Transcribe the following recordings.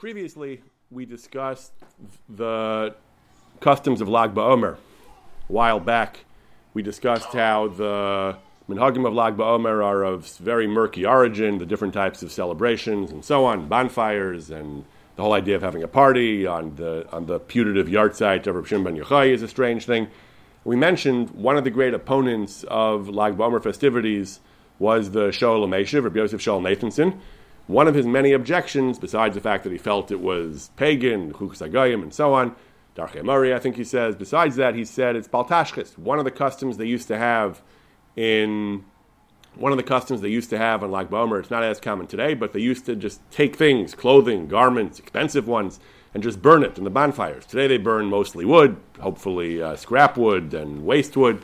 Previously, we discussed the customs of Lag BaOmer. A while back, we discussed how the minhagim of Lag BaOmer are of very murky origin, the different types of celebrations and so on, bonfires, and the whole idea of having a party on the, on the putative yahrzeit of Rav Shimon ben Yochai is a strange thing. We mentioned one of the great opponents of Lag BaOmer festivities was the Shoel Meshiv, Rabbi Yosef Shaul Nathanson, one of his many objections, besides the fact that he felt it was pagan, chukas and so on, Darkei Emori, I think he says, besides that, he said it's Baltashkis, one of the customs they used to have in one of the customs they used to have on Lag BaOmer. It's not as common today, but they used to just take things, clothing, garments, expensive ones, and just burn it in the bonfires. Today they burn mostly wood, hopefully uh, scrap wood and waste wood,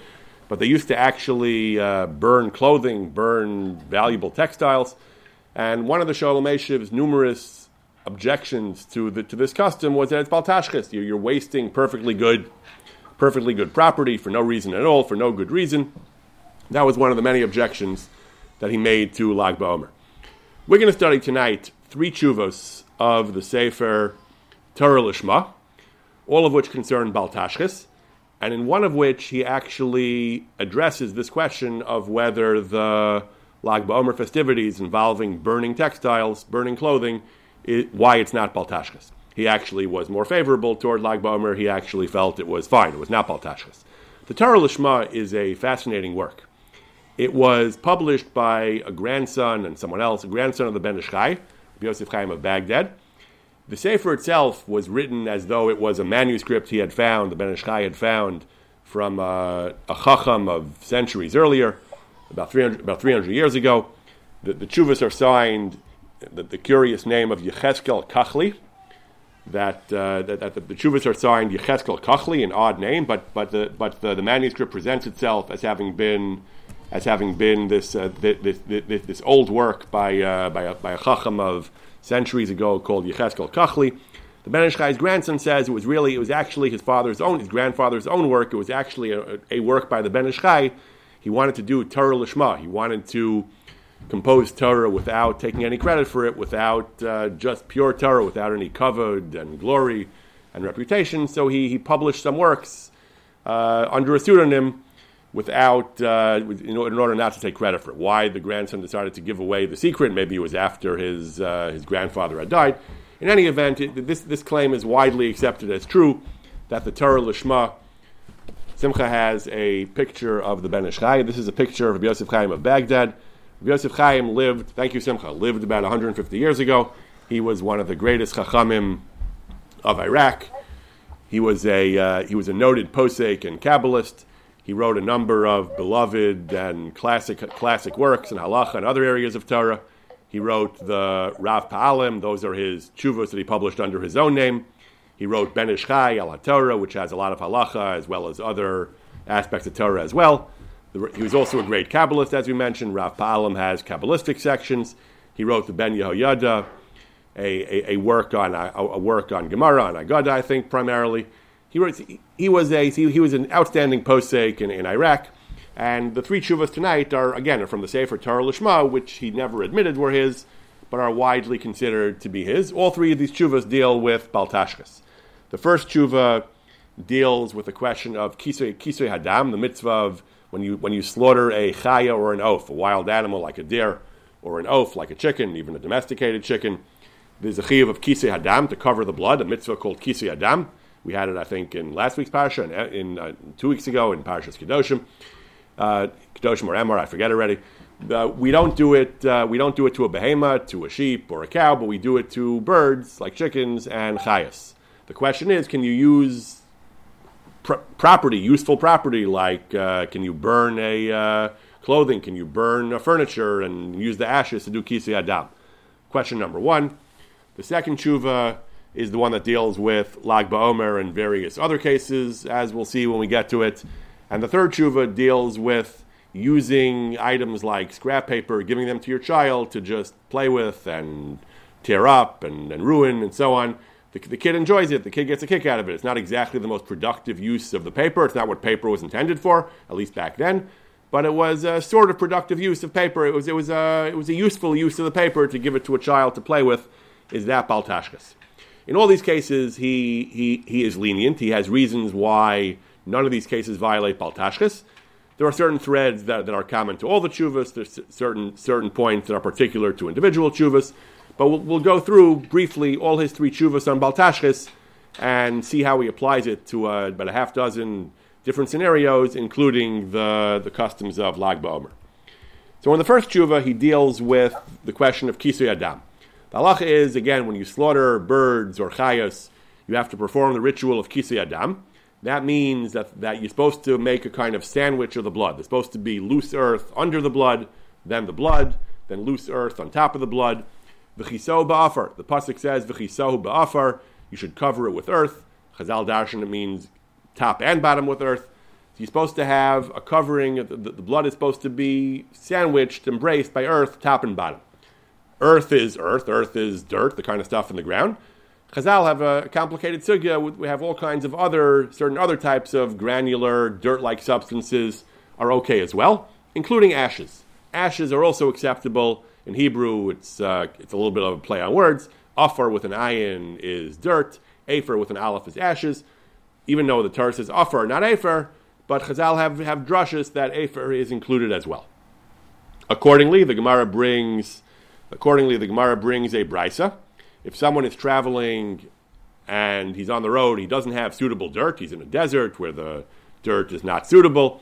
but they used to actually uh, burn clothing, burn valuable textiles. And one of the Shoel Meshiv's numerous objections to, the, to this custom was that it's baltashkis. You're, you're wasting perfectly good, perfectly good property for no reason at all, for no good reason. That was one of the many objections that he made to Lag BaOmer. We're going to study tonight three chuvos of the Sefer Torah Lishma, all of which concern Baltashkis, and in one of which he actually addresses this question of whether the Lag BaOmer festivities involving burning textiles, burning clothing, it, why it's not Baltashkas. He actually was more favorable toward Lag BaOmer. He actually felt it was fine. It was not Baltashkas. The Torah Lishma is a fascinating work. It was published by a grandson and someone else, a grandson of the Ben Ish Chai, Yosef Chaim of Baghdad. The Sefer itself was written as though it was a manuscript he had found, the Ben Ish Chai had found from uh, a chacham of centuries earlier about 300, about 300 years ago. The, the chuvas are signed, the, the curious name of Yecheskel Kachli, that, uh, that, that, the, the chuvas are signed Yecheskel Kachli, an odd name, but, but, the, but the, the manuscript presents itself as having been as having been this, uh, this, this, this, old work by, uh, by, a, by a chacham of centuries ago called Yecheskel Kachli. The Ben Ish Chai's grandson says it was really, it was actually his father's own, his grandfather's own work. It was actually a, a work by the Ben Ish Chai he wanted to do Torah Lishma. He wanted to compose Torah without taking any credit for it, without uh, just pure Torah, without any kavod and glory and reputation. So he, he published some works uh, under a pseudonym without, uh, in, order not to take credit for it. Why the grandson decided to give away the secret? Maybe it was after his, uh, his grandfather had died. In any event, it, this, this claim is widely accepted as true that the Torah Lishma Simcha has a picture of the Ben Ish Chai. This is a picture of Yosef Chaim of Baghdad. Yosef Chaim lived, thank you Simcha, lived about 150 years ago. He was one of the greatest Chachamim of Iraq. He was a, uh, he was a noted posek and Kabbalist. He wrote a number of beloved and classic, classic works in halacha and other areas of Torah. He wrote the Rav Pa'alim, those are his chuvos that he published under his own name. He wrote Ben Ish Chai al Torah, which has a lot of halacha as well as other aspects of Torah as well. He was also a great Kabbalist, as we mentioned. Rav Pa'alim has Kabbalistic sections. He wrote the Ben Yehoyada, a, a, a, work on a, a, work on Gemara on Agada, I think primarily. He, wrote, he was a he, he was an outstanding posek in, in Iraq, and the three chuvas tonight are again are from the Sefer Torah Lishma, which he never admitted were his, but are widely considered to be his. All three of these chuvas deal with Baltashkas. The first tshuva deals with the question of kisui, kisui hadam, the mitzvah of when you, when you slaughter a chaya or an oaf, a wild animal like a deer, or an oaf like a chicken, even a domesticated chicken. There's a chiyuv of kisui hadam to cover the blood, a mitzvah called kisui hadam. We had it, I think, in last week's parsha, in, in uh, two weeks ago in Parshas Kedoshim, uh, Kedoshim or Emor, I forget already. Uh, we don't do it. Uh, we don't do it to a behemoth, to a sheep or a cow, but we do it to birds like chickens and chayas. The question is, can you use pr- property, useful property, like uh, can you burn a uh, clothing? Can you burn a furniture and use the ashes to do kisi adam? Question number one. The second tshuva is the one that deals with Lag BaOmer and various other cases, as we'll see when we get to it. And the third tshuva deals with using items like scrap paper, giving them to your child to just play with and tear up and, and ruin and so on. The, the, kid enjoys it. The kid gets a kick out of it. It's not exactly the most productive use of the paper. It's not what paper was intended for, at least back then. But it was a sort of productive use of paper. It was, it was, a, it was a useful use of the paper to give it to a child to play with. Is that baltashkas? In all these cases, he, he, he is lenient. He has reasons why none of these cases violate Baltashkis. There are certain threads that, that are common to all the chuvas. There's certain, certain points that are particular to individual chuvas. But we'll, we'll go through briefly all his three chuvas on Baltashkis and see how he applies it to uh, about a half dozen different scenarios, including the, the customs of Lag BaOmer. So in the first tshuva, he deals with the question of kisui adam. The halacha is, again, when you slaughter birds or chayas, you have to perform the ritual of kisui adam. That means that, that you're supposed to make a kind of sandwich of the blood. There's supposed to be loose earth under the blood, then the blood, then loose earth on top of the blood. V'chiso ba'afar. The pasuk says v'chiso ba'afar. You should cover it with earth. Chazal darshan it means top and bottom with earth. So you're supposed to have a covering. The, the, the blood is supposed to be sandwiched, embraced by earth, top and bottom. Earth is earth. Earth is dirt, the kind of stuff in the ground. Chazal have a complicated sugya. We have all kinds of other, certain other types of granular, dirt-like substances are okay as well, including ashes. Ashes are also acceptable. In Hebrew, it's, uh, it's a little bit of a play on words. Afar with an ayin is dirt. Afer with an aleph is ashes. Even though the Torah says Afar, not Afer, but Chazal have, have drushes that Afer is included as well. Accordingly, the Gemara brings accordingly the Gemara brings a brisa. If someone is traveling and he's on the road, he doesn't have suitable dirt. He's in a desert where the dirt is not suitable.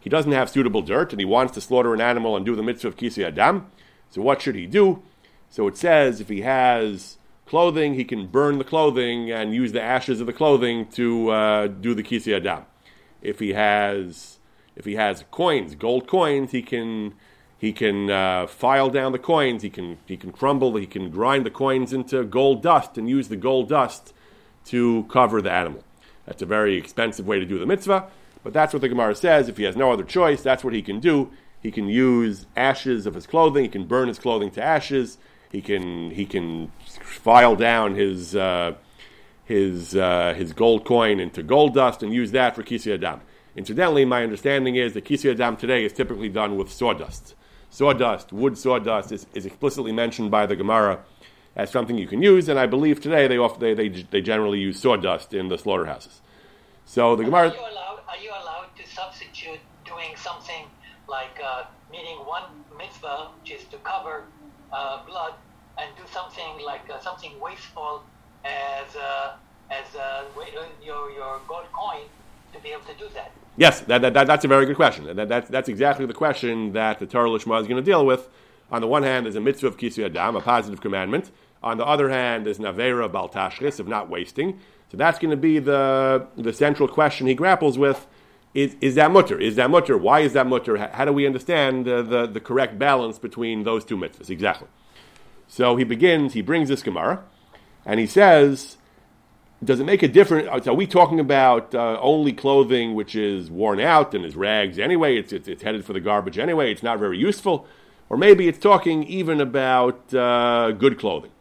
He doesn't have suitable dirt, and he wants to slaughter an animal and do the mitzvah of kisei adam. So what should he do? So it says if he has clothing, he can burn the clothing and use the ashes of the clothing to uh, do the kisei adam. If he has if he has coins, gold coins, he can he can uh, file down the coins. He can he can crumble. He can grind the coins into gold dust and use the gold dust to cover the animal. That's a very expensive way to do the mitzvah, but that's what the Gemara says. If he has no other choice, that's what he can do. He can use ashes of his clothing. He can burn his clothing to ashes. He can he can file down his uh, his uh, his gold coin into gold dust and use that for kisei adam. Incidentally, my understanding is that kisei adam today is typically done with sawdust. Sawdust, wood sawdust, is, is explicitly mentioned by the Gemara as something you can use, and I believe today they often, they, they, they generally use sawdust in the slaughterhouses. So the Gemara. Are you allowed, are you allowed to substitute doing something like uh, meaning one mitzvah, which is to cover uh, blood, and do something like uh, something wasteful as uh, as uh, your your gold coin to be able to do that? Yes, that, that, that, that's a very good question. That, that, that's exactly the question that the Torah Lishma is going to deal with. On the one hand, there's a mitzvah of kisui adam, a positive commandment. On the other hand, there's navera baltashkis, of not wasting. So that's going to be the, the central question he grapples with. Is, is that mutter? Is that mutter? Why is that mutter? How do we understand uh, the, the correct balance between those two mitzvahs? Exactly. So he begins, he brings this Gemara, and he says, does it make a difference? Are we talking about uh, only clothing which is worn out and is rags anyway? It's, it's, it's, headed for the garbage anyway. It's not very useful. Or maybe it's talking even about uh, good clothing.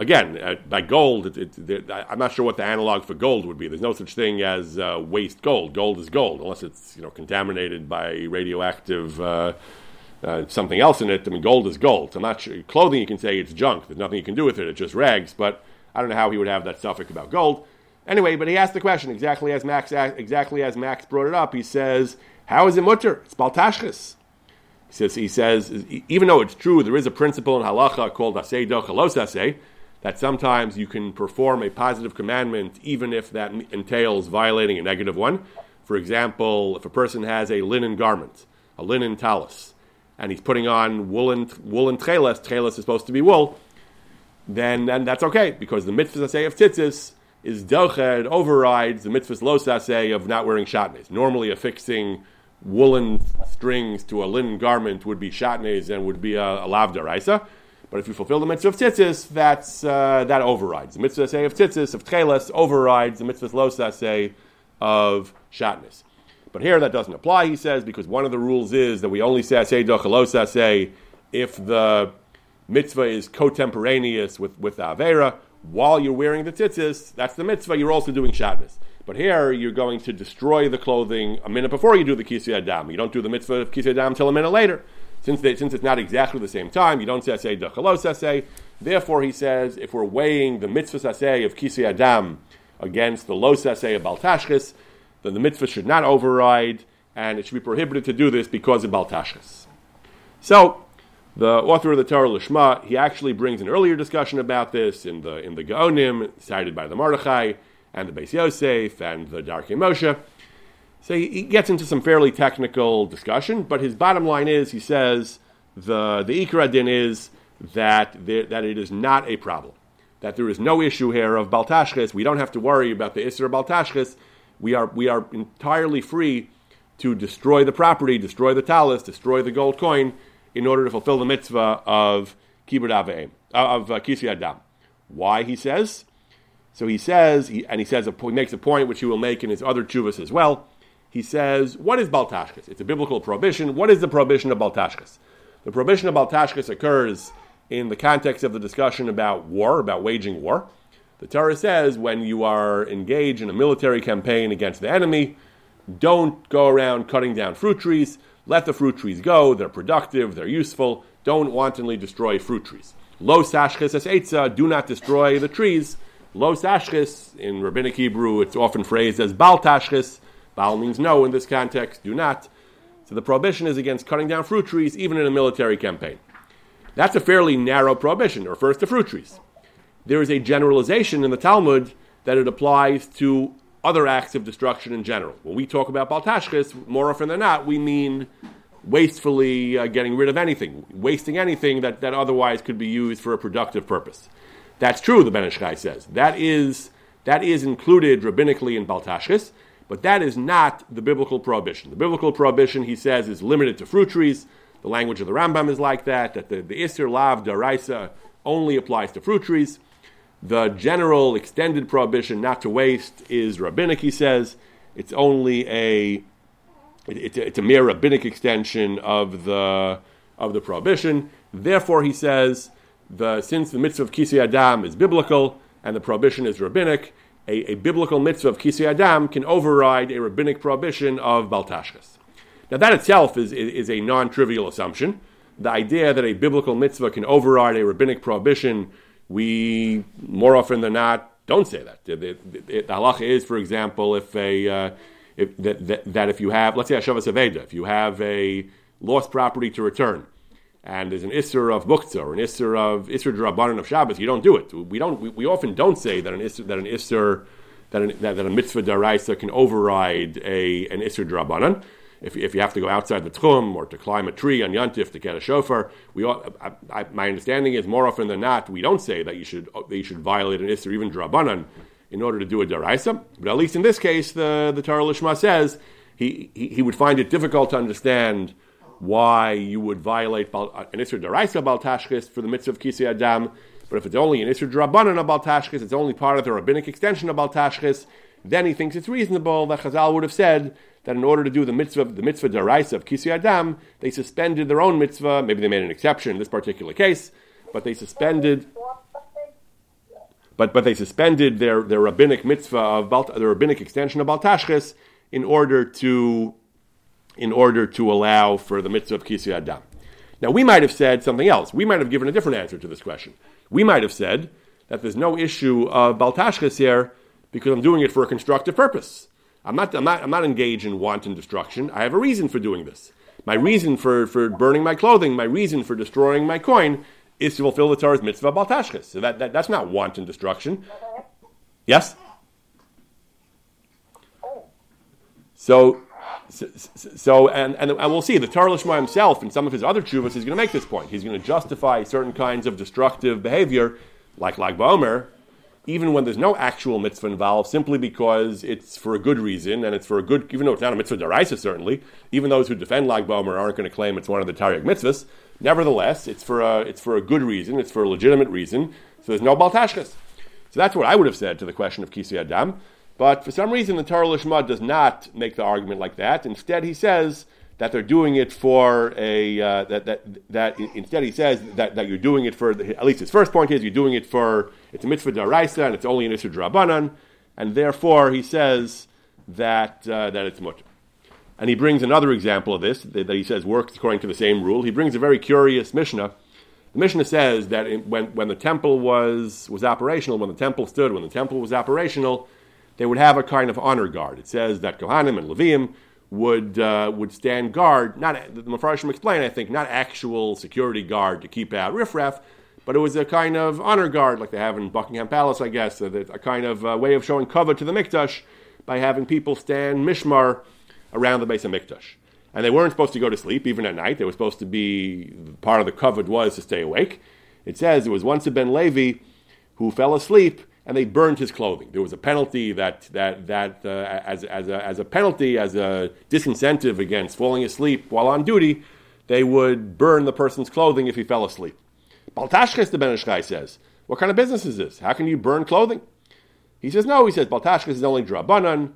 Again, uh, by gold, it, it, I'm not sure what the analog for gold would be. There's no such thing as uh, waste gold. Gold is gold, unless it's you know contaminated by radioactive uh, uh, something else in it. I mean, gold is gold. I'm not sure. Clothing, you can say it's junk. There's nothing you can do with it. It's just rags. But I don't know how he would have that suffix about gold. Anyway, but he asked the question exactly as Max exactly as Max brought it up. He says, "How is it mutter? It's baltashchis." He says, he says, even though it's true, there is a principle in halacha called dochalos asay, that sometimes you can perform a positive commandment even if that entails violating a negative one. For example, if a person has a linen garment, a linen talus, and he's putting on woolen woolen tcheles, tcheles is supposed to be wool then, then that's okay because the mitzvah say of tzitzis is delched overrides the mitzvah lo say of not wearing shatnez. Normally, affixing woolen strings to a linen garment would be shatnez and would be uh, a, a lav. But if you fulfill the mitzvah of tzitzis, that's uh, that overrides the mitzvah say of tzitzis of tcheles overrides the mitzvah lo say of shatnez. But here that doesn't apply, he says, because one of the rules is that we only say say dochalos say if the mitzvah is cotemporaneous with, with the Avera. While you're wearing the tzitzis, that's the mitzvah, you're also doing shatnez. But here, you're going to destroy the clothing a minute before you do the Kisei Adam. You don't do the mitzvah of Kisei Adam until a minute later. Since, they, since it's not exactly the same time, you don't say say Dachalos say. Therefore, he says, if we're weighing the mitzvah saseh of Kisei Adam against the lo saseh of Baltashkis, then the mitzvah should not override, and it should be prohibited to do this because of Baltashkis. So, the author of the Torah Lishma, he actually brings an earlier discussion about this in the in the Gaonim, cited by the Mordechai and the Beis Yosef and the Darkei Moshe. So he, gets into some fairly technical discussion, but his bottom line is he says the the Ikra din is that that it is not a problem, that there is no issue here of Baltashkes. We don't have to worry about the Isra Baltashkes. We are we are entirely free to destroy the property, destroy the talus, destroy the gold coin in order to fulfill the mitzvah of kibbud aveim, uh, of uh, kisi adam. Why he says? So he says, he, and he says, a, he makes a point which he will make in his other chuvas as well. He says, what is baltashkas? It's a biblical prohibition. What is the prohibition of baltashkas? The prohibition of baltashkas occurs in the context of the discussion about war, about waging war. The Torah says when you are engaged in a military campaign against the enemy, don't go around cutting down fruit trees. Let the fruit trees go. They're productive. They're useful. Don't wantonly destroy fruit trees. Lo sashches es etza. Do not destroy the trees. Lo sashches in rabbinic Hebrew, it's often phrased as bal tashches. Bal means no in this context. Do not. So the prohibition is against cutting down fruit trees, even in a military campaign. That's a fairly narrow prohibition. It refers to fruit trees. There is a generalization in the Talmud that it applies to other acts of destruction in general. When we talk about Baltashkis, more often than not, we mean wastefully uh, getting rid of anything, wasting anything that, that otherwise could be used for a productive purpose. That's true, the Ben Ish says. That is, that is included rabbinically in Baltashkis, but that is not the biblical prohibition. The biblical prohibition, he says, is limited to fruit trees. The language of the Rambam is like that, that the, the Lav Daraisa only applies to fruit trees. The general extended prohibition not to waste is rabbinic, he says. It's only a it's a, it's a mere rabbinic extension of the of the prohibition. Therefore, he says, the since the mitzvah of kisi adam is biblical and the prohibition is rabbinic, a, a biblical mitzvah of kisi adam can override a rabbinic prohibition of baltashkas. Now, that itself is, is, is a non-trivial assumption. The idea that a biblical mitzvah can override a rabbinic prohibition we more often than not don't say that. The, the, the, the halacha is, for example, if a uh, if, that, that, that, if you have, let's say a Shavas Aveda, if you have a lost property to return, and there's an Isser of Muktzah or an Isser of Isser Drabanan of Shabbos, you don't do it. We don't. We, we often don't say that an Isser that an Isser that, an, that, that a mitzvah daraisa can override a an Isser Drabanan if, if you have to go outside the tchum or to climb a tree on Yantif to get a shofar, we I, I, my understanding is more often than not we don't say that you should that you should violate an isser even drabanan in order to do a daraisa. But at least in this case, the the Torah Lishma says he, he, he would find it difficult to understand why you would violate uh, an isser daraisa baltashkis for the mitzvah of kisei adam. But if it's only an isser drabanan baltashkis, it's only part of the rabbinic extension of baltashkis. Then he thinks it's reasonable that Chazal would have said that in order to do the mitzvah, the mitzvah deraisa of kisi adam, they suspended their own mitzvah. Maybe they made an exception in this particular case, but they suspended. But, but they suspended their, their rabbinic mitzvah of Balt, the rabbinic extension of Baltashches in order to in order to allow for the mitzvah of kisi adam. Now we might have said something else. We might have given a different answer to this question. We might have said that there's no issue of Baltashches here because I'm doing it for a constructive purpose. I'm not, I'm, not, I'm not engaged in wanton destruction. I have a reason for doing this. My reason for, for burning my clothing, my reason for destroying my coin is to fulfill the Torah's mitzvah of baltashkas. So that, that, that's not wanton destruction. Yes? Oh. So, so, so and, and, and we'll see, the Torah Lishma himself, and some of his other chuvas, is going to make this point. He's going to justify certain kinds of destructive behavior, like Lag BaOmer, even when there's no actual mitzvah involved, simply because it's for a good reason and it's for a good, even though it's not a mitzvah deraisa, certainly, even those who defend Lag BaOmer aren't going to claim it's one of the Taryag mitzvahs. Nevertheless, it's for a, it's for a good reason, it's for a legitimate reason, so there's no baltashkas. So that's what I would have said to the question of Kisi Adam. But for some reason, the Torah Lishma does not make the argument like that. Instead, he says that they're doing it for a uh, that, that that instead he says that, that you're doing it for at least his first point is you're doing it for it's a mitzvah daraisa and it's only an issue drabanan, and therefore he says that uh, that it's mutter. And he brings another example of this that, that, he says works according to the same rule. He brings a very curious mishnah The Mishnah says that when, when the temple was, was operational, when the temple stood, when the temple was operational, they would have a kind of honor guard. It says that Kohanim and Leviim would uh, would stand guard. Not the Mepharshim explain, I think, not actual security guard to keep out riffraff, but it was a kind of honor guard like they have in Buckingham Palace, I guess, a, a kind of uh, way of showing cover to the mikdash by having people stand mishmar around the base of mikdash. And they weren't supposed to go to sleep even at night. They were supposed to be part of the covered was to stay awake. It says it was once a Ben Levi who fell asleep and they burned his clothing. There was a penalty that that that uh, as as a, as a penalty as a disincentive against falling asleep while on duty, they would burn the person's clothing if he fell asleep. Baltashkes the Ben Ish Chai says, "What kind of business is this? How can you burn clothing?" He says, "No." He says, "Baltashkes is only drabanan."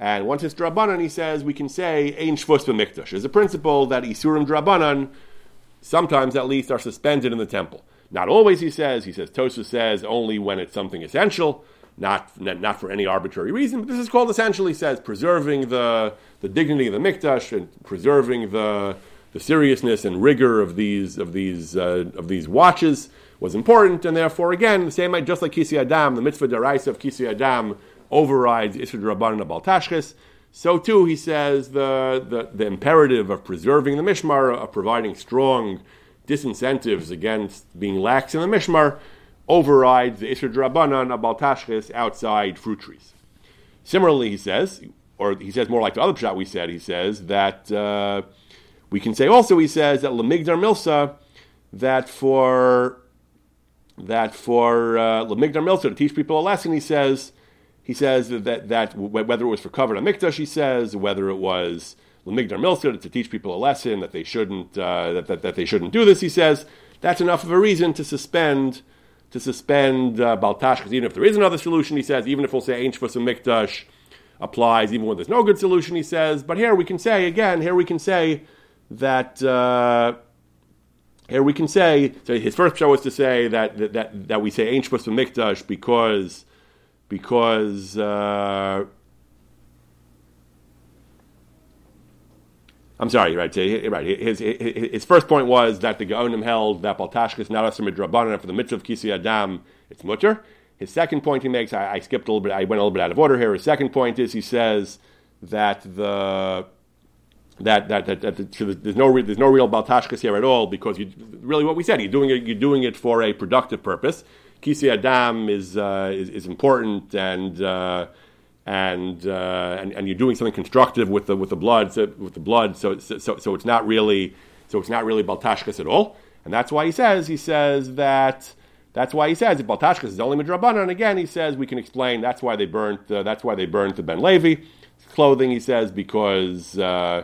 And once it's drabanan, he says we can say ein shvus b'mikdash. There's a principle that isurim drabanan, sometimes at least, are suspended in the temple. Not always, he says. He says Tosa says only when it's something essential, not, not for any arbitrary reason. But this is called essential. He says preserving the the dignity of the mikdash and preserving the the seriousness and rigor of these of these uh, of these watches was important, and therefore, again, the same just like Kisi Adam, the mitzvah deraisa of Kisi Adam overrides Isra Rabbanan of Baltashkis. So too, he says the, the, the imperative of preserving the Mishmar, of providing strong disincentives against being lax in the Mishmar, overrides the Isra Rabbanan of Baltashkis outside fruit trees. Similarly, he says, or he says more like the other shot we said, he says that uh, we can say also, he says that Lamigdar Milsa, that for that for uh, Lamigdar Milsa to teach people a lesson, he says he says that, that whether it was for covered mikdash, he says, whether it was lemigdar milsa to teach people a lesson that they shouldn't uh, that, that, that, they shouldn't do this, he says that's enough of a reason to suspend to suspend uh, baltash. Because even if there is another solution, he says, even if we'll say for some mikdash applies, even when there's no good solution, he says. But here we can say again, here we can say that. Uh, here we can say so his first show was to say that that, that, that we say ain't for mikdash because because uh, I'm sorry, right? Right. His, his, his, first point was that the Gaonim held that Baltashka is not a midrabanan for the mitzvah of Kisi Adam, it's mutter. His second point he makes, I, I, skipped a little bit, I went a little bit out of order here. His second point is he says that the that that, that, that there's no there's no real baltashkas here at all because you really what we said you're doing it you're doing it for a productive purpose Kisi Adam is, uh, is, is important and, uh, and, uh, and, and you're doing something constructive with the, with the blood, so, with the blood, so, so, so it's not really, so it's not really Baltashkas at all. And that's why he says, he says that, that's why he says Baltashkas is only Midrabana. And again, he says we can explain that's why they burnt, uh, that's why they burnt the Ben Levi clothing, he says, because, uh,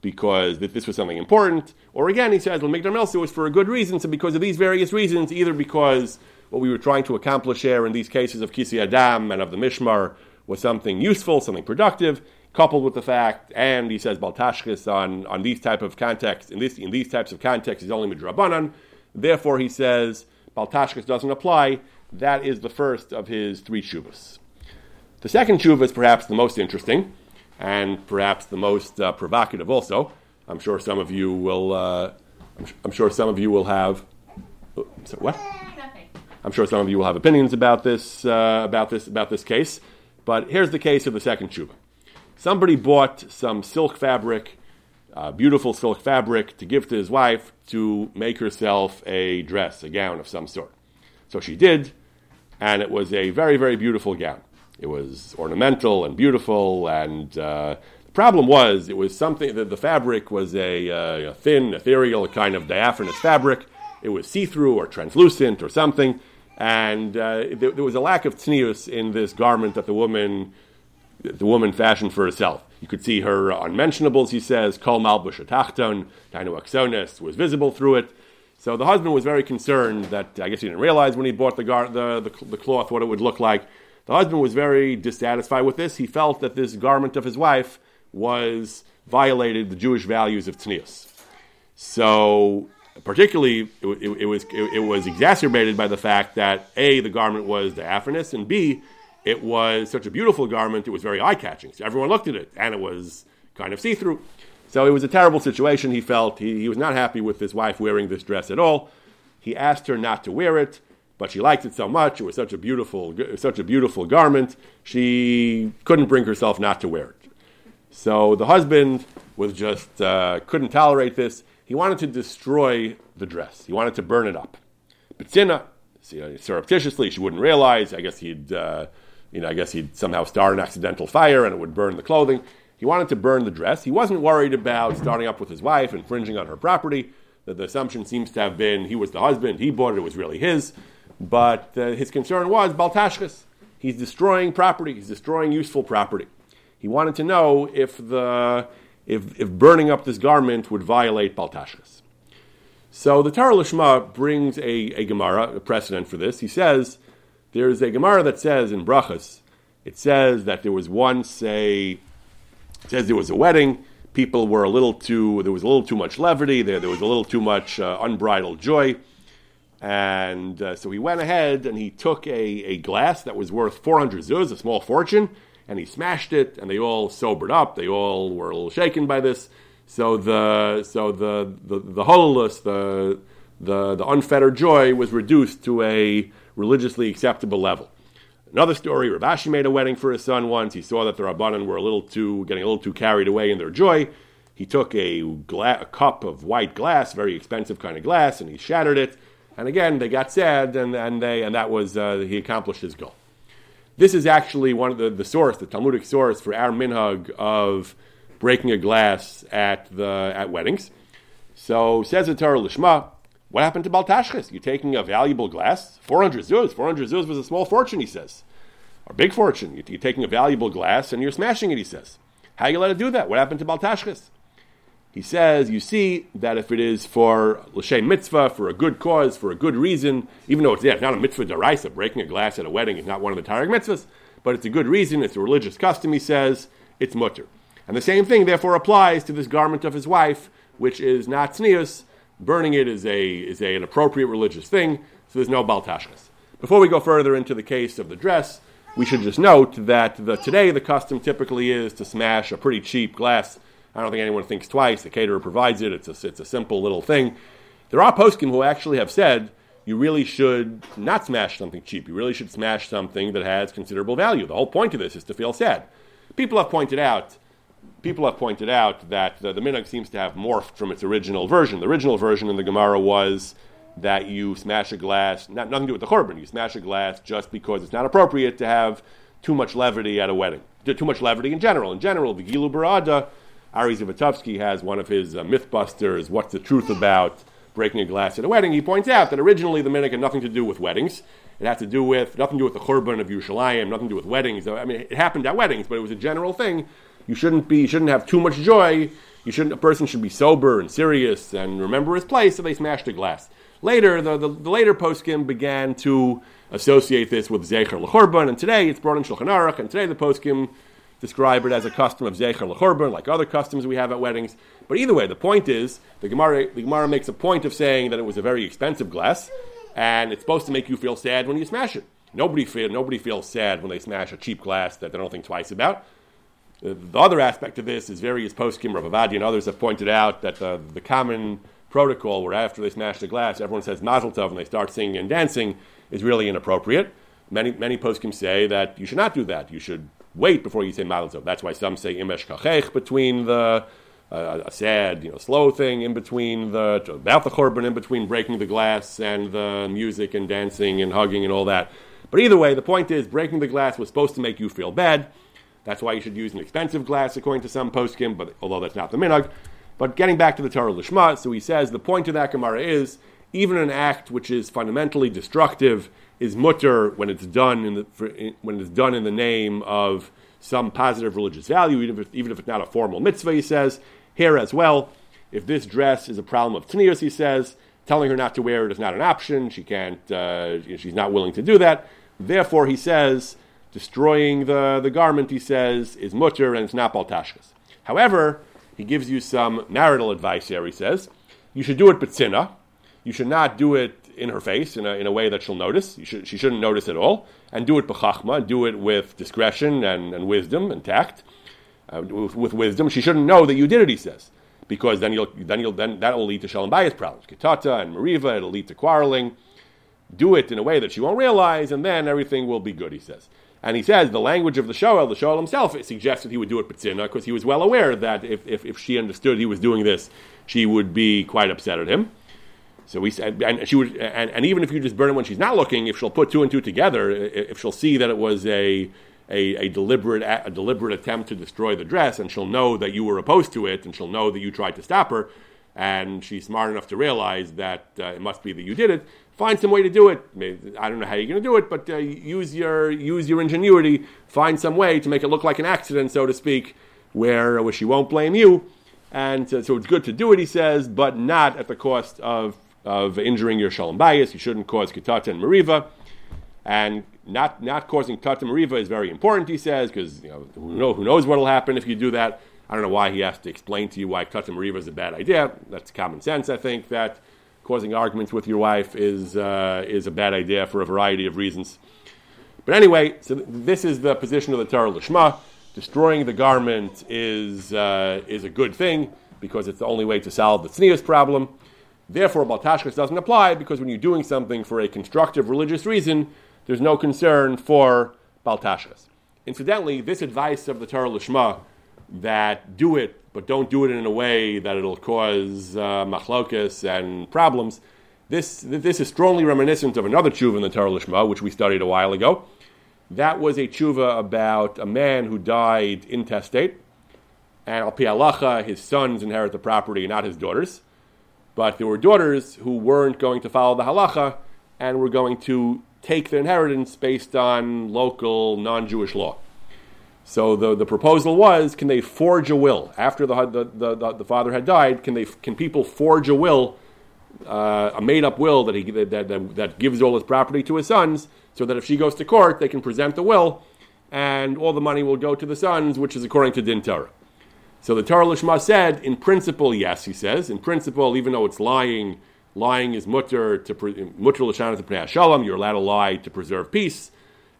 because this was something important. Or again, he says, well, Migdal was for a good reason. So because of these various reasons, either because what we were trying to accomplish here in these cases of Kisi Adam and of the Mishmar was something useful, something productive, coupled with the fact, and he says Baltashkis on, on these type of contexts, in, this, in these types of contexts is only Midrabanan. Therefore, he says Baltashkis doesn't apply. That is the first of his three shuvas. The second shuva is perhaps the most interesting and perhaps the most uh, provocative also. I'm sure some of you will, uh, I'm, I'm, sure some of you will have, so what? I'm sure some of you will have opinions about this, uh, about this, about this case. But here's the case of the second tshuva. Somebody bought some silk fabric, uh, beautiful silk fabric, to give to his wife to make herself a dress, a gown of some sort. So she did, and it was a very, very beautiful gown. It was ornamental and beautiful, and uh, the problem was it was something that the fabric was a, uh, a thin, ethereal kind of diaphanous fabric it was see-through or translucent or something, and uh, there, there, was a lack of tznius in this garment that the woman, the woman fashioned for herself. You could see her unmentionables, he says, kol malbush atachton, aksonis was visible through it. So the husband was very concerned that, I guess he didn't realize when he bought the, gar- the, the, the cloth what it would look like. The husband was very dissatisfied with this. He felt that this garment of his wife was violated the Jewish values of tznius. So particularly it, it, it was it, it, was exacerbated by the fact that a the garment was diaphanous and b it was such a beautiful garment it was very eye catching so everyone looked at it and it was kind of see through so it was a terrible situation he felt he, he was not happy with his wife wearing this dress at all He asked her not to wear it, but she liked it so much. It was such a beautiful, such a beautiful garment. She couldn't bring herself not to wear it. So the husband was just uh, couldn't tolerate this. He wanted to destroy the dress. He wanted to burn it up. But Sina, surreptitiously, she wouldn't realize. I guess he'd, uh, you know, I guess he'd somehow start an accidental fire and it would burn the clothing. He wanted to burn the dress. He wasn't worried about starting up with his wife, infringing on her property. The, the assumption seems to have been he was the husband, he bought it, it was really his. But uh, his concern was Baltashkas. He's destroying property, he's destroying useful property. He wanted to know if, the, if, if burning up this garment would violate Baltashkas. So the Torah Lishma brings a, a Gemara, a precedent for this. He says, there's a Gemara that says in Brachas, it says that there was once a it says there was a wedding. People were a little too, there was a little too much levity, there, there was a little too much uh, unbridled joy. And uh, so he went ahead and he took a, a glass that was worth 400 zuz, a small fortune, and he smashed it, and they all sobered up. They all were a little shaken by this. So the so the the, the hololess, the, the the unfettered joy was reduced to a religiously acceptable level. Another story, Rav Ashi made a wedding for his son once. He saw that the Rabbanan were a little too, getting a little too carried away in their joy. He took a, gla- a cup of white glass, very expensive kind of glass, and he shattered it. And again, they got sad, and, and, they, and that was, uh, he accomplished his goal. This is actually one of the, the source, the Talmudic source for our minhag of breaking a glass at, the, at weddings. So says the Torah Lishma, what happened to Baltashchis? You're taking a valuable glass, 400 zuz. 400 zuz was a small fortune, he says, or big fortune. You're taking a valuable glass and you're smashing it, he says. How you let it do that? What happened to Baltashchis? He says, you see that if it is for l'shem mitzvah, for a good cause, for a good reason, even though it's, yeah, it's not a mitzvah deraisa, breaking a glass at a wedding is not one of the Taryag mitzvahs, but it's a good reason, it's a religious custom, he says, it's mutter. And the same thing, therefore, applies to this garment of his wife, which is not tznius, burning it is a is a, an appropriate religious thing, so there's no baltashkas. Before we go further into the case of the dress, we should just note that the, today the custom typically is to smash a pretty cheap glass. I don't think anyone thinks twice. The caterer provides it. It's a, it's a simple little thing. There are poskim who actually have said you really should not smash something cheap. You really should smash something that has considerable value. The whole point of this is to feel sad. People have pointed out people have pointed out that the, the minhag seems to have morphed from its original version. The original version in the Gemara was that you smash a glass, not, nothing to do with the chorban, you smash a glass just because it's not appropriate to have too much levity at a wedding. Too much levity in general. In general, the Gilu Barada, Ari Zivotofsky has one of his uh, Mythbusters, What's the Truth About Breaking a Glass at a Wedding. He points out that originally the minhag had nothing to do with weddings. It had to do with, nothing to do with the chorban of Yerushalayim, nothing to do with weddings. I mean, it happened at weddings, but it was a general thing you shouldn't be, you shouldn't have too much joy. You shouldn't, a person should be sober and serious and remember his place. So they smashed a glass. Later, the, the, the later poskim began to associate this with Zecher L'chorban, and today it's brought in Shulchan Aruch, and today the poskim describe it as a custom of Zecher L'chorban, like other customs we have at weddings. But either way, the point is, the Gemara, the Gemara makes a point of saying that it was a very expensive glass, and it's supposed to make you feel sad when you smash it. Nobody, feel, nobody feels sad when they smash a cheap glass that they don't think twice about. Uh, the other aspect of this is various poskim, Rav Ovadia and others have pointed out that the, the common protocol where after they smash the glass, everyone says Mazel Tov and they start singing and dancing is really inappropriate. Many, many poskim say that you should not do that. You should wait before you say Mazel That's why some say Im Eshkachech between the uh, a sad, you know, slow thing in between the about the chorban, in between breaking the glass and the music and dancing and hugging and all that. But either way, the point is, breaking the glass was supposed to make you feel bad. That's why you should use an expensive glass, according to some poskim, but although that's not the minhag. But getting back to the Torah Lishma, so he says the point of that Gemara is even an act which is fundamentally destructive is mutter when it's done in the for, when it's done in the name of some positive religious value, even if, even if it's not a formal mitzvah. He says here as well. If this dress is a problem of tznius, he says telling her not to wear it is not an option. She can't. Uh, she's not willing to do that. Therefore, he says destroying the, the garment, he says, is mutter and it's not baltashkas. However, he gives you some marital advice here, he says. You should do it betzina. You should not do it in her face in a, in a way that she'll notice. Should, she shouldn't notice at all. And do it b'chachma, do it with discretion and, and wisdom and tact. Uh, with, with, wisdom, she shouldn't know that you did it, he says. because then you'll then you'll then that will lead to shalom bayis problems. Kitata and Mariva, it'll lead to quarreling. Do it in a way that she won't realize, and then everything will be good. He says. And he says the language of the Shoel, the Shoel himself, suggests that he would do it B'tzina because he was well aware that if, if, if, she understood he was doing this, she would be quite upset at him. So he said, and she would, and, and even if you just burn it when she's not looking, if she'll put two and two together, if she'll see that it was a a, a, deliberate a deliberate attempt to destroy the dress, and she'll know that you were opposed to it, and she'll know that you tried to stop her, and she's smart enough to realize that uh, it must be that you did it. Find some way to do it. I don't know how you're going to do it, but uh, use your use your ingenuity. Find some way to make it look like an accident, so to speak, where where she won't blame you. And uh, so it's good to do it, he says, but not at the cost of of injuring your shalom bayis. You shouldn't cause kitata and mariva. And not, not causing kitata and mariva is very important, he says, because you know, who, know, who knows what will happen if you do that. I don't know why he has to explain to you why kitata and mariva is a bad idea. That's common sense, I think, that causing arguments with your wife is, uh, is a bad idea for a variety of reasons. But anyway, so th- this is the position of the Torah Lishma. Destroying the garment is, uh, is a good thing because it's the only way to solve the tznius problem. Therefore, Baltashkas doesn't apply because when you're doing something for a constructive religious reason, there's no concern for Baltashkas. Incidentally, this advice of the Torah Lishma that do it, but don't do it in a way that it'll cause uh, machlokas and problems, this, this is strongly reminiscent of another tshuva in the Torah Lishma, which we studied a while ago. That was a tshuva about a man who died intestate, and al pi halacha, his sons inherit the property, not his daughters. But there were daughters who weren't going to follow the halacha and were going to take their inheritance based on local non Jewish law. So the, the proposal was can they forge a will? After the, the, the, the father had died, can, they, can people forge a will, uh, a made up will that, he, that, that, that gives all his property to his sons, so that if she goes to court, they can present the will and all the money will go to the sons, which is according to Din Torah. So the Torah Lishma said, in principle, yes, he says. In principle, even though it's lying, lying is mutter to mutter l'shana to shalom. You're allowed to lie to preserve peace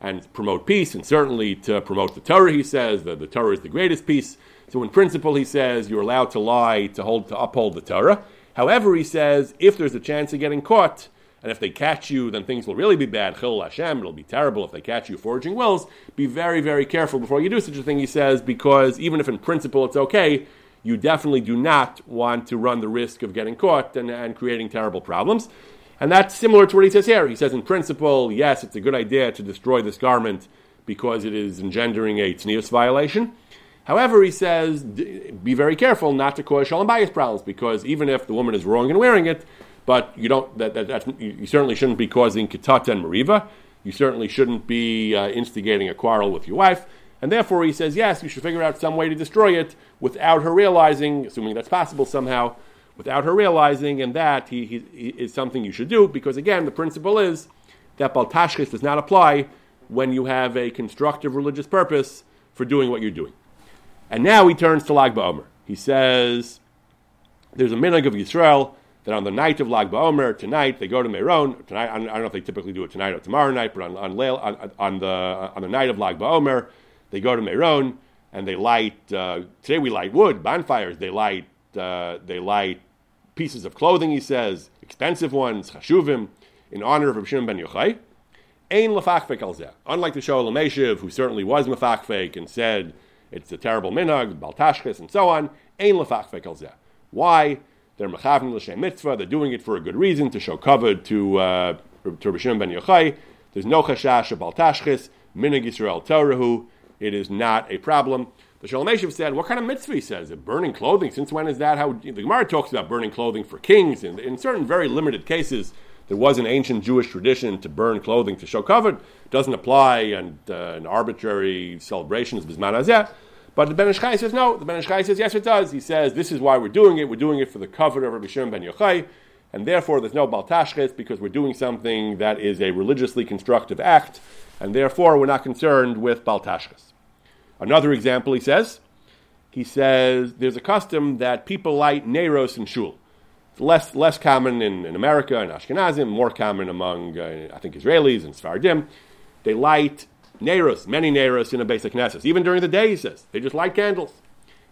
and promote peace, and certainly to promote the Torah. He says that the Torah is the greatest peace. So in principle, he says you're allowed to lie to hold to uphold the Torah. However, he says if there's a chance of getting caught, and if they catch you, then things will really be bad. Chil Hashem, it'll be terrible if they catch you foraging wells. Be very, very careful before you do such a thing, he says, because even if in principle it's okay, you definitely do not want to run the risk of getting caught and, and creating terrible problems. And that's similar to what he says here. He says, in principle, yes, it's a good idea to destroy this garment because it is engendering a tznius violation. However, he says, be very careful not to cause shalom bayis problems because even if the woman is wrong in wearing it, but you don't. That, that, you certainly shouldn't be causing kitata and mariva. You certainly shouldn't be uh, instigating a quarrel with your wife. And therefore, he says, yes, you should figure out some way to destroy it without her realizing, assuming that's possible somehow, without her realizing, and that he, he, he is something you should do, because again, the principle is that baltashkis does not apply when you have a constructive religious purpose for doing what you're doing. And now he turns to Lag BaOmer. He says, there's a minhag of Yisrael that on the night of Lag BaOmer, tonight, they go to Meron. Tonight, I don't know if they typically do it tonight or tomorrow night, but on, on, on, on the, on the night of Lag BaOmer, they go to Meron and they light, uh, today we light wood, bonfires. They light, uh, they light pieces of clothing, he says, expensive ones, chashuvim, in honor of Rav Shimon ben Yochai. Ein lefachfek al Unlike the Shoel Meshiv, who certainly was mefachfek and said it's a terrible minhag, baltashkes, and so on. Ein lefachfek al Why? They're mechavim l'shem mitzvah. They're doing it for a good reason to show kavod to uh, to Rishon ben Yochai. There's no chashash of baltashchis minig Yisrael Torahu. It is not a problem. The Shalom said, "What kind of mitzvah?" He says, "Burning clothing. Since when is that? How the Gemara talks about burning clothing for kings, in certain very limited cases." There was an ancient Jewish tradition to burn clothing to show kavod. Doesn't apply and uh, an arbitrary celebration celebrations bisman hazeh. But the Ben Ish says no. The Ben Ish says yes, it does. He says this is why we're doing it. We're doing it for the cover of Rabbi Shimon Ben Yochai, and therefore there's no baltashches because we're doing something that is a religiously constructive act, and therefore we're not concerned with baltashches. Another example, he says, he says there's a custom that people light neros in shul. Less less common in, in America and Ashkenazim, more common among uh, I think Israelis and Sfardim. They light Neros, many Neros in a basic Knesset. Even during the day, he says, they just light candles.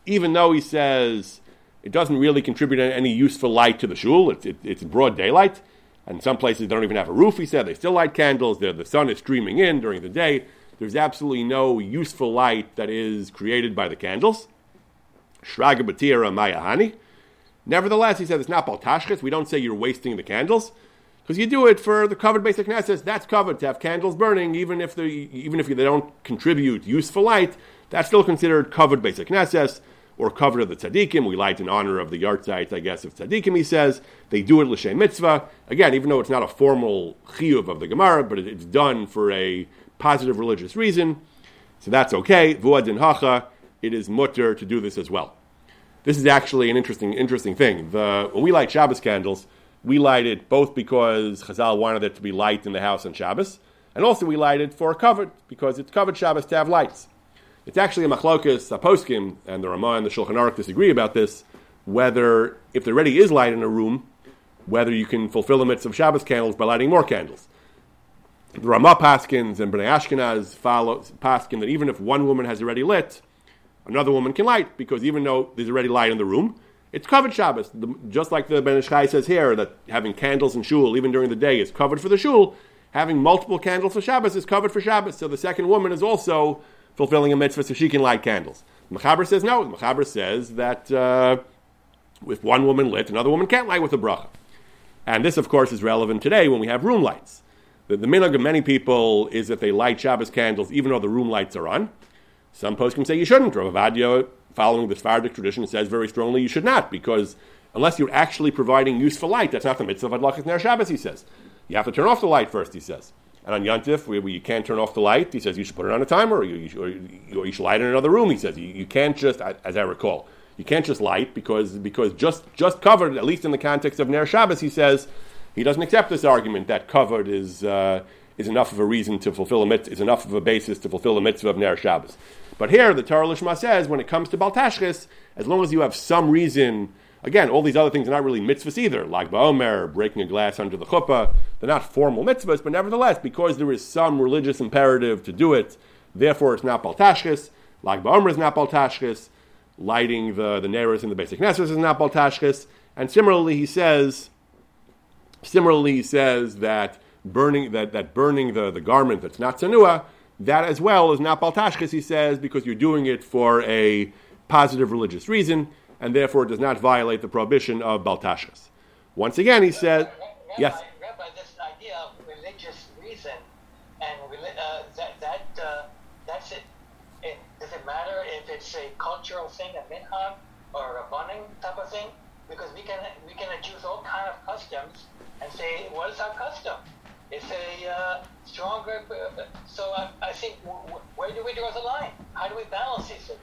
Even though he says it doesn't really contribute any useful light to the shul. It's, it, it's broad daylight. And some places they don't even have a roof, he said. They still light candles. the sun is streaming in during the day. There's absolutely no useful light that is created by the candles. Shraga Batira Mayahani. Nevertheless, he said it's not Baltashkis. We don't say you're wasting the candles. Because you do it for the covered basic necessities. That's covered to have candles burning, even if, they, even if they don't contribute useful light. That's still considered covered basic necessities or covered of the tzaddikim. We light in honor of the yahrzeit, I guess, of tzaddikim, he says. They do it l'shem mitzvah. Again, even though it's not a formal chiyuv of the Gemara, but it's done for a positive religious reason. So that's okay. Vuadin hacha, it is mutter to do this as well. This is actually an interesting, interesting thing. The, when we light Shabbos candles, we light it both because Chazal wanted it to be light in the house on Shabbos, and also we light it for covered, because it's covered Shabbos to have lights. It's actually a machlokas, a poskim, and the Ramah and the Shulchan Aruch disagree about this, whether, if there already is light in a room, whether you can fulfill the mitzvah of Shabbos candles by lighting more candles. The Ramah Paskins and Bnei Ashkenaz follow Paskin that even if one woman has already lit, another woman can light, because even though there's already light in the room, it's covered Shabbos. The, just like the Ben Ish Chai says here, that having candles in shul, even during the day, is covered for the shul. Having multiple candles for Shabbos is covered for Shabbos. So the second woman is also fulfilling a mitzvah so she can light candles. Machaber says no. Machaber says that uh, if one woman lit, another woman can't light with a bracha. And this, of course, is relevant today when we have room lights. The, the minhag of many people is that they light Shabbos candles even though the room lights are on. Some posts can say you shouldn't. Rav Ovadia following the Sephardic tradition, says very strongly you should not, because unless you're actually providing useful light, that's not the mitzvah of Adlachas Ner Shabbos, he says. You have to turn off the light first, he says. And on Yantif, where, you can't turn off the light, he says you should put it on a timer, or you, or you, or you should light in another room, he says. You, you, can't just, as I recall, you can't just light because, because just, just covered, at least in the context of Ner Shabbos, he says, he doesn't accept this argument that covered is, uh, is enough of a reason to fulfill a mitzvah, is enough of a basis to fulfill a mitzvah of Ner Shabbos. But here, the Torah Lishma says, when it comes to Baltashkis, as long as you have some reason, again, all these other things are not really mitzvahs either, like Ba'omer, breaking a glass under the chuppah, they're not formal mitzvahs, but nevertheless, because there is some religious imperative to do it, therefore it's not Baltashkis, like Ba'omer is not Baltashkis, lighting the, the Neras in the basic Nessus is not Baltashkis, and similarly he says, similarly he says that burning, that, that burning the, the garment that's not Sanua, that as well is not baltashkis, he says, because you're doing it for a positive religious reason, and therefore it does not violate the prohibition of baltashkis. Once again, he said, Rabbi, yes. Rabbi, this idea of religious reason and uh, that, that uh, that's it. it. Does it matter if it's a cultural thing, a minhag, or a bunning type of thing? Because we can we can adduce all kind of customs and say, what is our custom? It's a uh, stronger. Uh, so I, I think where do we draw the line? How do we balance these things?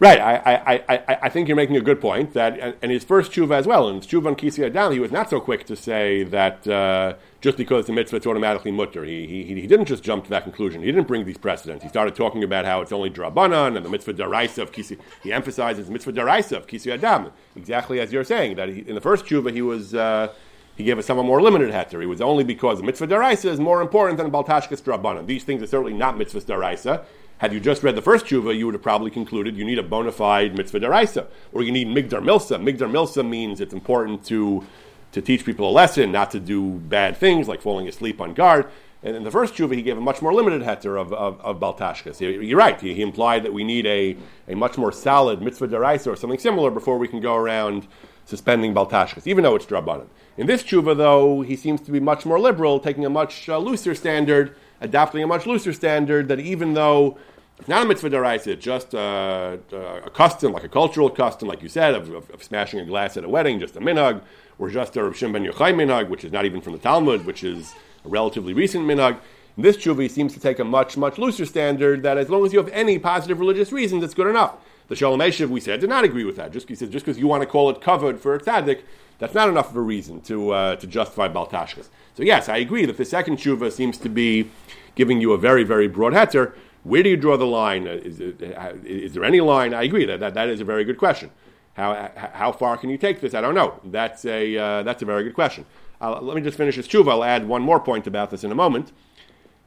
Right, I, I, I, I think you're making a good point. That and his first tshuva as well, and tshuva on Kisi Adam, he was not so quick to say that uh, just because the mitzvah, is automatically mutter. He, he, he didn't just jump to that conclusion. He didn't bring these precedents. He started talking about how it's only drabanan and the mitzvah daraisa of Kisi. He emphasizes mitzvah daraisa of Kisi Adam, exactly as you're saying. That he, in the first tshuva he was. Uh, he gave a somewhat more limited heter. It was only because mitzvah daraisa is more important than baltashkis drabanan. These things are certainly not mitzvah daraisa. Had you just read the first tshuva, you would have probably concluded you need a bona fide mitzvah daraisa, or you need migdar milsa. Migdar milsa means it's important to to teach people a lesson, not to do bad things like falling asleep on guard. And in the first tshuva, he gave a much more limited heter of, of, of Baltashkis. You're right. He, he, implied that we need a, a much more solid mitzvah deraisa or something similar before we can go around suspending Baltashkis, even though it's drabanan. In this tshuva, though, he seems to be much more liberal, taking a much uh, looser standard, adopting a much looser standard that even though it's not a mitzvah deraisa, it's just uh, uh, a custom, like a cultural custom, like you said, of, of, of, smashing a glass at a wedding, just a minhag, or just a Rav ben Yochai minhag, which is not even from the Talmud, which is a relatively recent minhag. In this tshuva, seems to take a much, much looser standard that as long as you have any positive religious reasons, it's good enough. The Shoel Meshiv, we said, did not agree with that. Just, he said, just because you want to call it covered for a tzaddik, that's not enough of a reason to, uh, to justify Baltashkis. So, yes, I agree that the second tshuva seems to be giving you a very, very broad heter. Where do you draw the line? Uh, is, it, uh, there any line? I agree that, that that is a very good question. How, how far can you take this? I don't know. That's a, uh, that's a very good question. Uh, let me just finish this tshuva. I'll add one more point about this in a moment.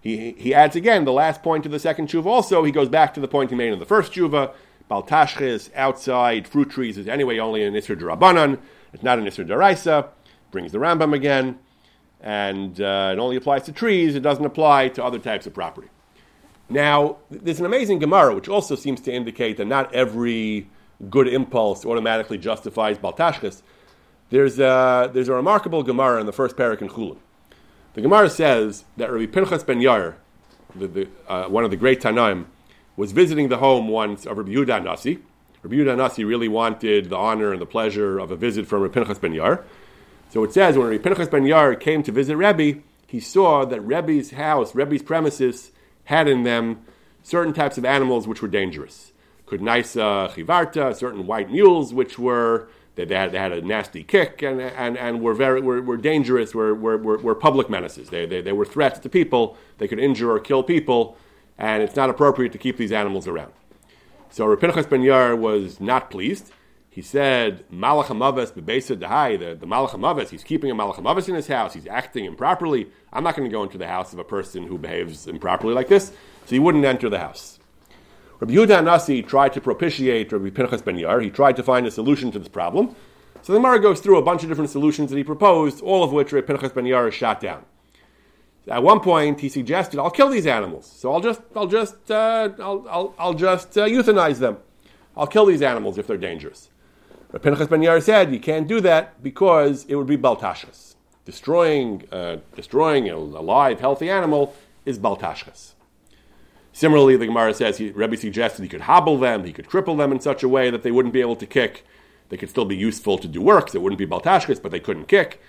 He, he adds again the last point of the second tshuva also. He goes back to the point he made in the first tshuva Baltashkis, outside, fruit trees is anyway only an Isser Durabanan. It's not an Isser Daraisa. Brings the Rambam again. And uh, it only applies to trees. It doesn't apply to other types of property. Now, there's an amazing Gemara, which also seems to indicate that not every good impulse automatically justifies Baltashkis. There's a, there's a remarkable Gemara in the first parak in Chulin. The Gemara says that Rabbi Pinchas ben Yair, the, the, uh, one of the great Tanaim, was visiting the home once of Rabbi Yehuda Nasi. Rabbi Yehuda Nasi really wanted the honor and the pleasure of a visit from Rabbi Pinchas ben Yair. So it says when Rabbi Pinchas ben Yair came to visit Rebbe, he saw that Rebbe's house, Rebbe's premises, had in them certain types of animals which were dangerous. Kudnaisa chivarta, certain white mules which were they, they, had, they had a nasty kick and, and, and were, very, were, were dangerous, were, were, were, public menaces. They, they, they were threats to people. They could injure or kill people, and it's not appropriate to keep these animals around. So Rapinchas ben was not pleased. He said, Malach bebesa dehai, the, the Malach he's keeping a Malach in his house, he's acting improperly. I'm not going to go into the house of a person who behaves improperly like this. So he wouldn't enter the house. Rabbi Yehuda Nasi tried to propitiate Rabbi Pinchas ben Yair. He tried to find a solution to this problem. So the Gemara goes through a bunch of different solutions that he proposed, all of which Rabbi Pinchas ben Yair shot down. At one point, he suggested, "I'll kill these animals. So I'll just, I'll just, uh, I'll, I'll, I'll just uh, euthanize them. I'll kill these animals if they're dangerous." Rabbi Pinchas ben Yair said, "You can't do that because it would be baltashkis. Destroying, uh, destroying a live, healthy animal is baltashkis." Similarly, the Gemara says he, Rebbe suggested he could hobble them, he could cripple them in such a way that they wouldn't be able to kick. They could still be useful to do work, so it wouldn't be baltashkis, but they couldn't kick.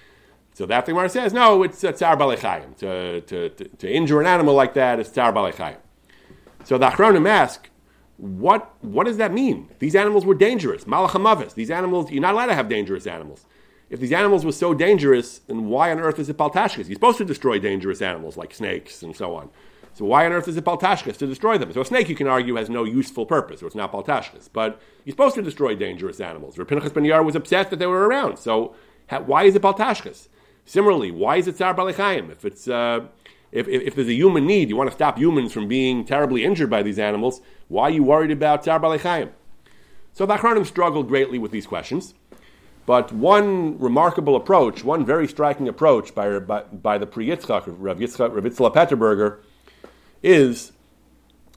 So that the Gemara says, no, it's tsar balechayim. To, to, to, to, injure an animal like that is tsar balechayim. So the Achronim ask, what, what does that mean? These animals were dangerous. Malachamavis. These animals, you're not allowed to have dangerous animals. If these animals were so dangerous, then why on earth is it baltashkis? You're supposed to destroy dangerous animals like snakes and so on. So why on earth is it baltashkis to destroy them? So a snake, you can argue, has no useful purpose, or it's not baltashkis. But you're supposed to destroy dangerous animals. Rapinchas ben Yair was upset that they were around. So why is it baltashkis? Similarly, why is it tsar balechayim? If it's uh, if, if, if, there's a human need, you want to stop humans from being terribly injured by these animals, why are you worried about tsar balechayim? So the struggled greatly with these questions. But one remarkable approach, one very striking approach by, by, by the Pri Yitzchak, Rav Yitzchak, Rav Yitzchak is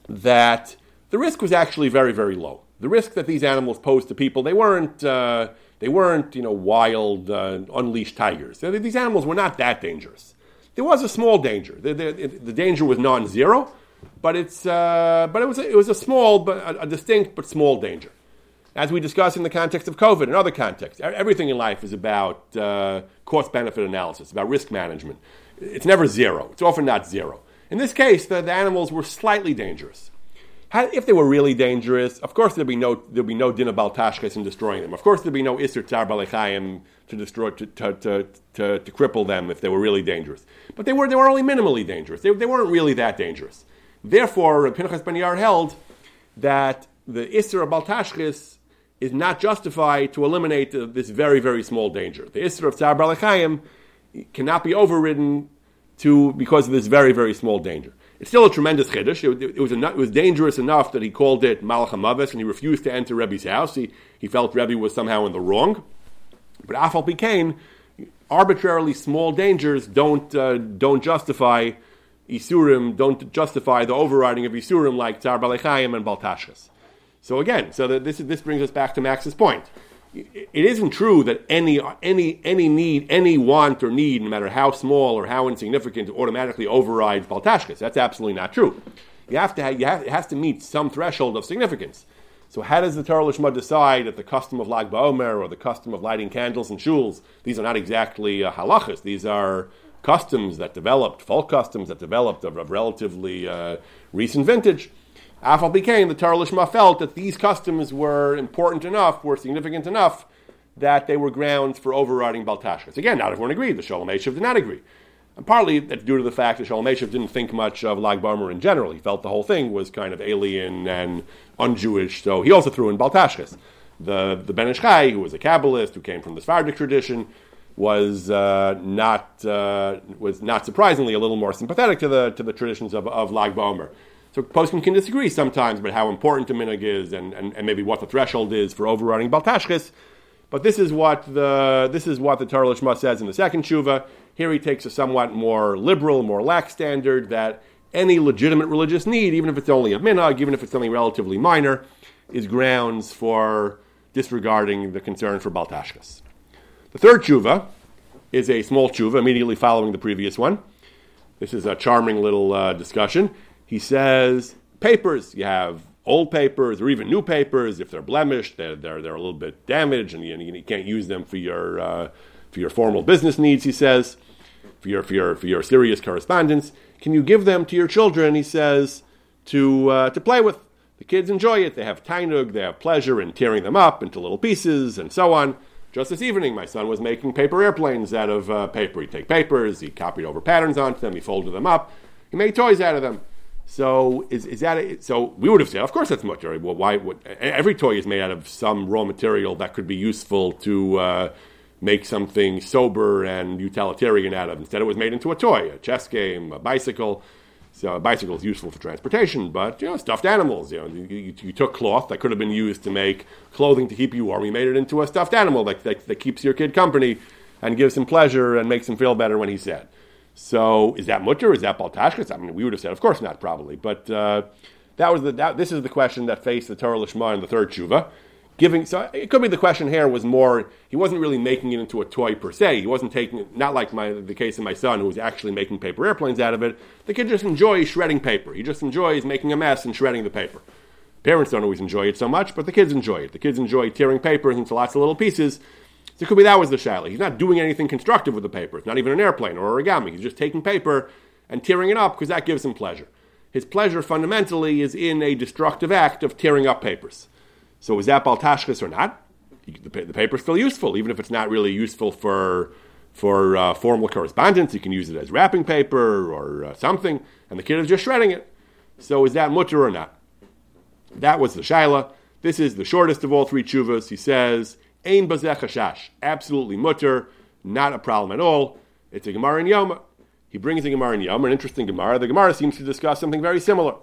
that the risk was actually very, very low. The risk that these animals posed to people, they weren't, uh, they weren't, you know, wild, uh, unleashed tigers. These animals were not that dangerous. There was a small danger. The, the, the danger was non-zero, but it's, uh, but it was, a, it was a small, but a, a distinct but small danger. As we discuss in the context of COVID and other contexts, everything in life is about uh, cost-benefit analysis, about risk management. It's never zero. It's often not zero. In this case, the, the animals were slightly dangerous. If they were really dangerous, of course there'd be no there'd be no din in destroying them. Of course there'd be no isser tzar balechayim to destroy to, to, to, to, to cripple them if they were really dangerous. But they were they were only minimally dangerous. They, they weren't really that dangerous. Therefore, Pinchas ben Yair held that the isser of baltashkis is not justified to eliminate this very very small danger. The isser of tzar balechayim cannot be overridden to because of this very very small danger. It's still a tremendous chiddush. It, it, was it was dangerous enough that he called it Malach and he refused to enter Rebbe's house. He, he felt Rebbe was somehow in the wrong. But Afal Pikain, arbitrarily small dangers don't uh, don't justify Isurim, don't justify the overriding of Isurim like Tzar Balechayim and Baltashkis. So again, so this this brings us back to Max's point it isn't true that any any any need, any want or need, no matter how small or how insignificant, automatically overrides baltashkis. That's absolutely not true. You have to have, you have, it has to meet some threshold of significance. So how does the Torah Lishma decide that the custom of Lag BaOmer or the custom of lighting candles and shuls, these are not exactly uh, halachas, these are customs that developed, folk customs that developed of, of relatively uh, recent vintage. Afal became the Torah Lishma felt that these customs were important enough, were significant enough, that they were grounds for overriding Baltashkis. Again, not everyone agreed. The Shoel Meshiv did not agree. And partly that's due to the fact that Shoel Meshiv didn't think much of Lag BaOmer in general. He felt the whole thing was kind of alien and un-Jewish, so he also threw in Baltashkis. The, the Ben who was a Kabbalist, who came from the Sephardic tradition, was uh, not uh, was not surprisingly a little more sympathetic to the to the traditions of, of Lag BaOmer. So poskim can disagree sometimes about how important a minig is and, and, and maybe what the threshold is for overrunning baltashkis. But this is what the this is what the Torah says in the second tshuva. Here he takes a somewhat more liberal, more lax standard that any legitimate religious need, even if it's only a minhag, even if it's something relatively minor, is grounds for disregarding the concern for baltashkis. The third tshuva is a small tshuva immediately following the previous one. This is a charming little uh, discussion. He says, papers, you have old papers or even new papers, if they're blemished, they're, they're, they're a little bit damaged and you, you can't use them for your, uh, for your formal business needs, he says, for your, for, your, for your serious correspondence. Can you give them to your children, he says, to, uh, to play with? The kids enjoy it. They have tainug, they have pleasure in tearing them up into little pieces and so on. Just this evening, my son was making paper airplanes out of uh, paper. He'd take papers, he copied over patterns onto them, he folded them up, he made toys out of them. So is, is that a, so? We would have said, of course, that's mutter. Well, why? Every toy is made out of some raw material that could be useful to uh, make something sober and utilitarian out of. Instead, it was made into a toy, a chess game, a bicycle. So a bicycle is useful for transportation, but you know, stuffed animals. You know, you, you, you, took cloth that could have been used to make clothing to keep you warm. You made it into a stuffed animal that, that, that keeps your kid company and gives him pleasure and makes him feel better when he's sad. So is that mutter? Is that baltashkis? I mean, we would have said, of course not, probably. But uh, that was the, that, this is the question that faced the Torah Lishma in the third tshuva giving. So it could be the question here was more. He wasn't really making it into a toy per se. He wasn't taking it not like my the case of my son who was actually making paper airplanes out of it. The kid just enjoys shredding paper. He just enjoys making a mess and shredding the paper. Parents don't always enjoy it so much, but the kids enjoy it. The kids enjoy tearing papers into lots of little pieces. So it could be that was the shaila. He's not doing anything constructive with the paper. It's not even an airplane or origami. He's just taking paper and tearing it up because that gives him pleasure. His pleasure fundamentally is in a destructive act of tearing up papers. So is that baltashkis or not? The, the paper is still useful, even if it's not really useful for for uh, formal correspondence. You can use it as wrapping paper or uh, something, and the kid is just shredding it. So is that mutter or not? That was the shaila. This is the shortest of all three chuvas. He says, "Ein bazech absolutely mutter, not a problem at all. It's a gemara in Yoma. He brings a gemara in Yom, an interesting gemara. The gemara seems to discuss something very similar.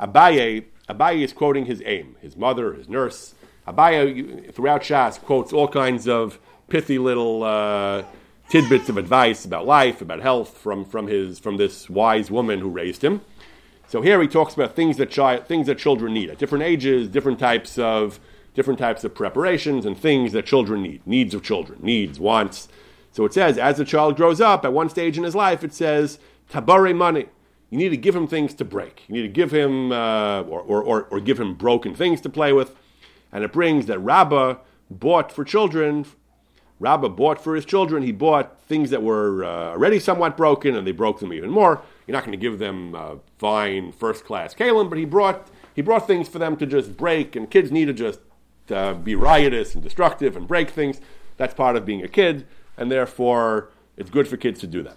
Abaye Abaye is quoting his aim, his mother, his nurse. Abaye, throughout Shas, quotes all kinds of pithy little uh, tidbits of advice about life, about health from, from, his, from this wise woman who raised him. So here he talks about things that, chi- things that children need at different ages, different types of different types of preparations and things that children need, needs of children, needs, wants. So it says, as the child grows up, at one stage in his life, it says, tabare money you need to give him things to break. You need to give him, uh, or, or, or, give him broken things to play with. And it brings that Rabbah bought for children, Rabbah bought for his children, he bought things that were uh, already somewhat broken and they broke them even more. You're not going to give them uh, fine first class kalim, but he brought, he brought things for them to just break, and kids need to just uh, be riotous and destructive and break things. That's part of being a kid, and therefore it's good for kids to do that.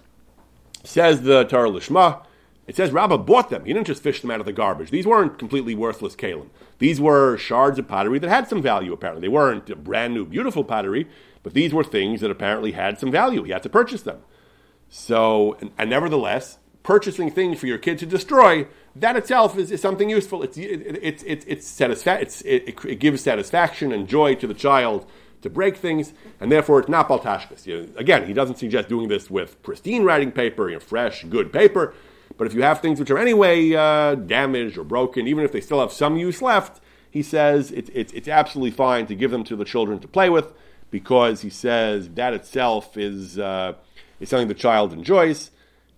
Says the Torah Lishma, it says Rabbah bought them. He didn't just fish them out of the garbage. These weren't completely worthless kalim. These were shards of pottery that had some value, apparently. They weren't brand new, beautiful pottery, but these were things that apparently had some value. He had to purchase them. So, and, and nevertheless, purchasing things for your kid to destroy, that itself is, is something useful. It's, it, it, it, it's, satisfa- it's it, it, gives satisfaction and joy to the child to break things, and therefore it's not baltashkis. You know, again, he doesn't suggest doing this with pristine writing paper, you know, fresh, good paper. But if you have things which are anyway uh, damaged or broken, even if they still have some use left, he says it, it, it's absolutely fine to give them to the children to play with because he says that itself is, uh, is something the child enjoys.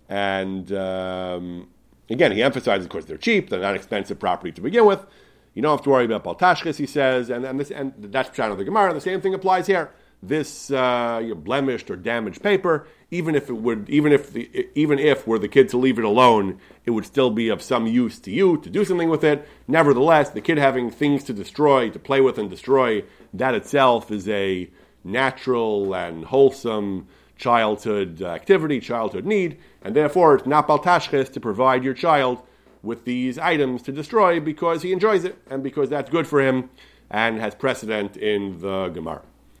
And um, again, he emphasizes, of course, they're cheap, they're not expensive property to begin with. You don't have to worry about baltashkis, he says, and, and, this, and that's Pshat of the Gemara. The same thing applies here. This uh, blemished or damaged paper even if it would, even if the, even if were the kid to leave it alone, it would still be of some use to you to do something with it. Nevertheless, the kid having things to destroy, to play with and destroy, that itself is a natural and wholesome childhood activity, childhood need, and therefore it's not baltashkis to provide your child with these items to destroy because he enjoys it and because that's good for him and has precedent in the Gemara.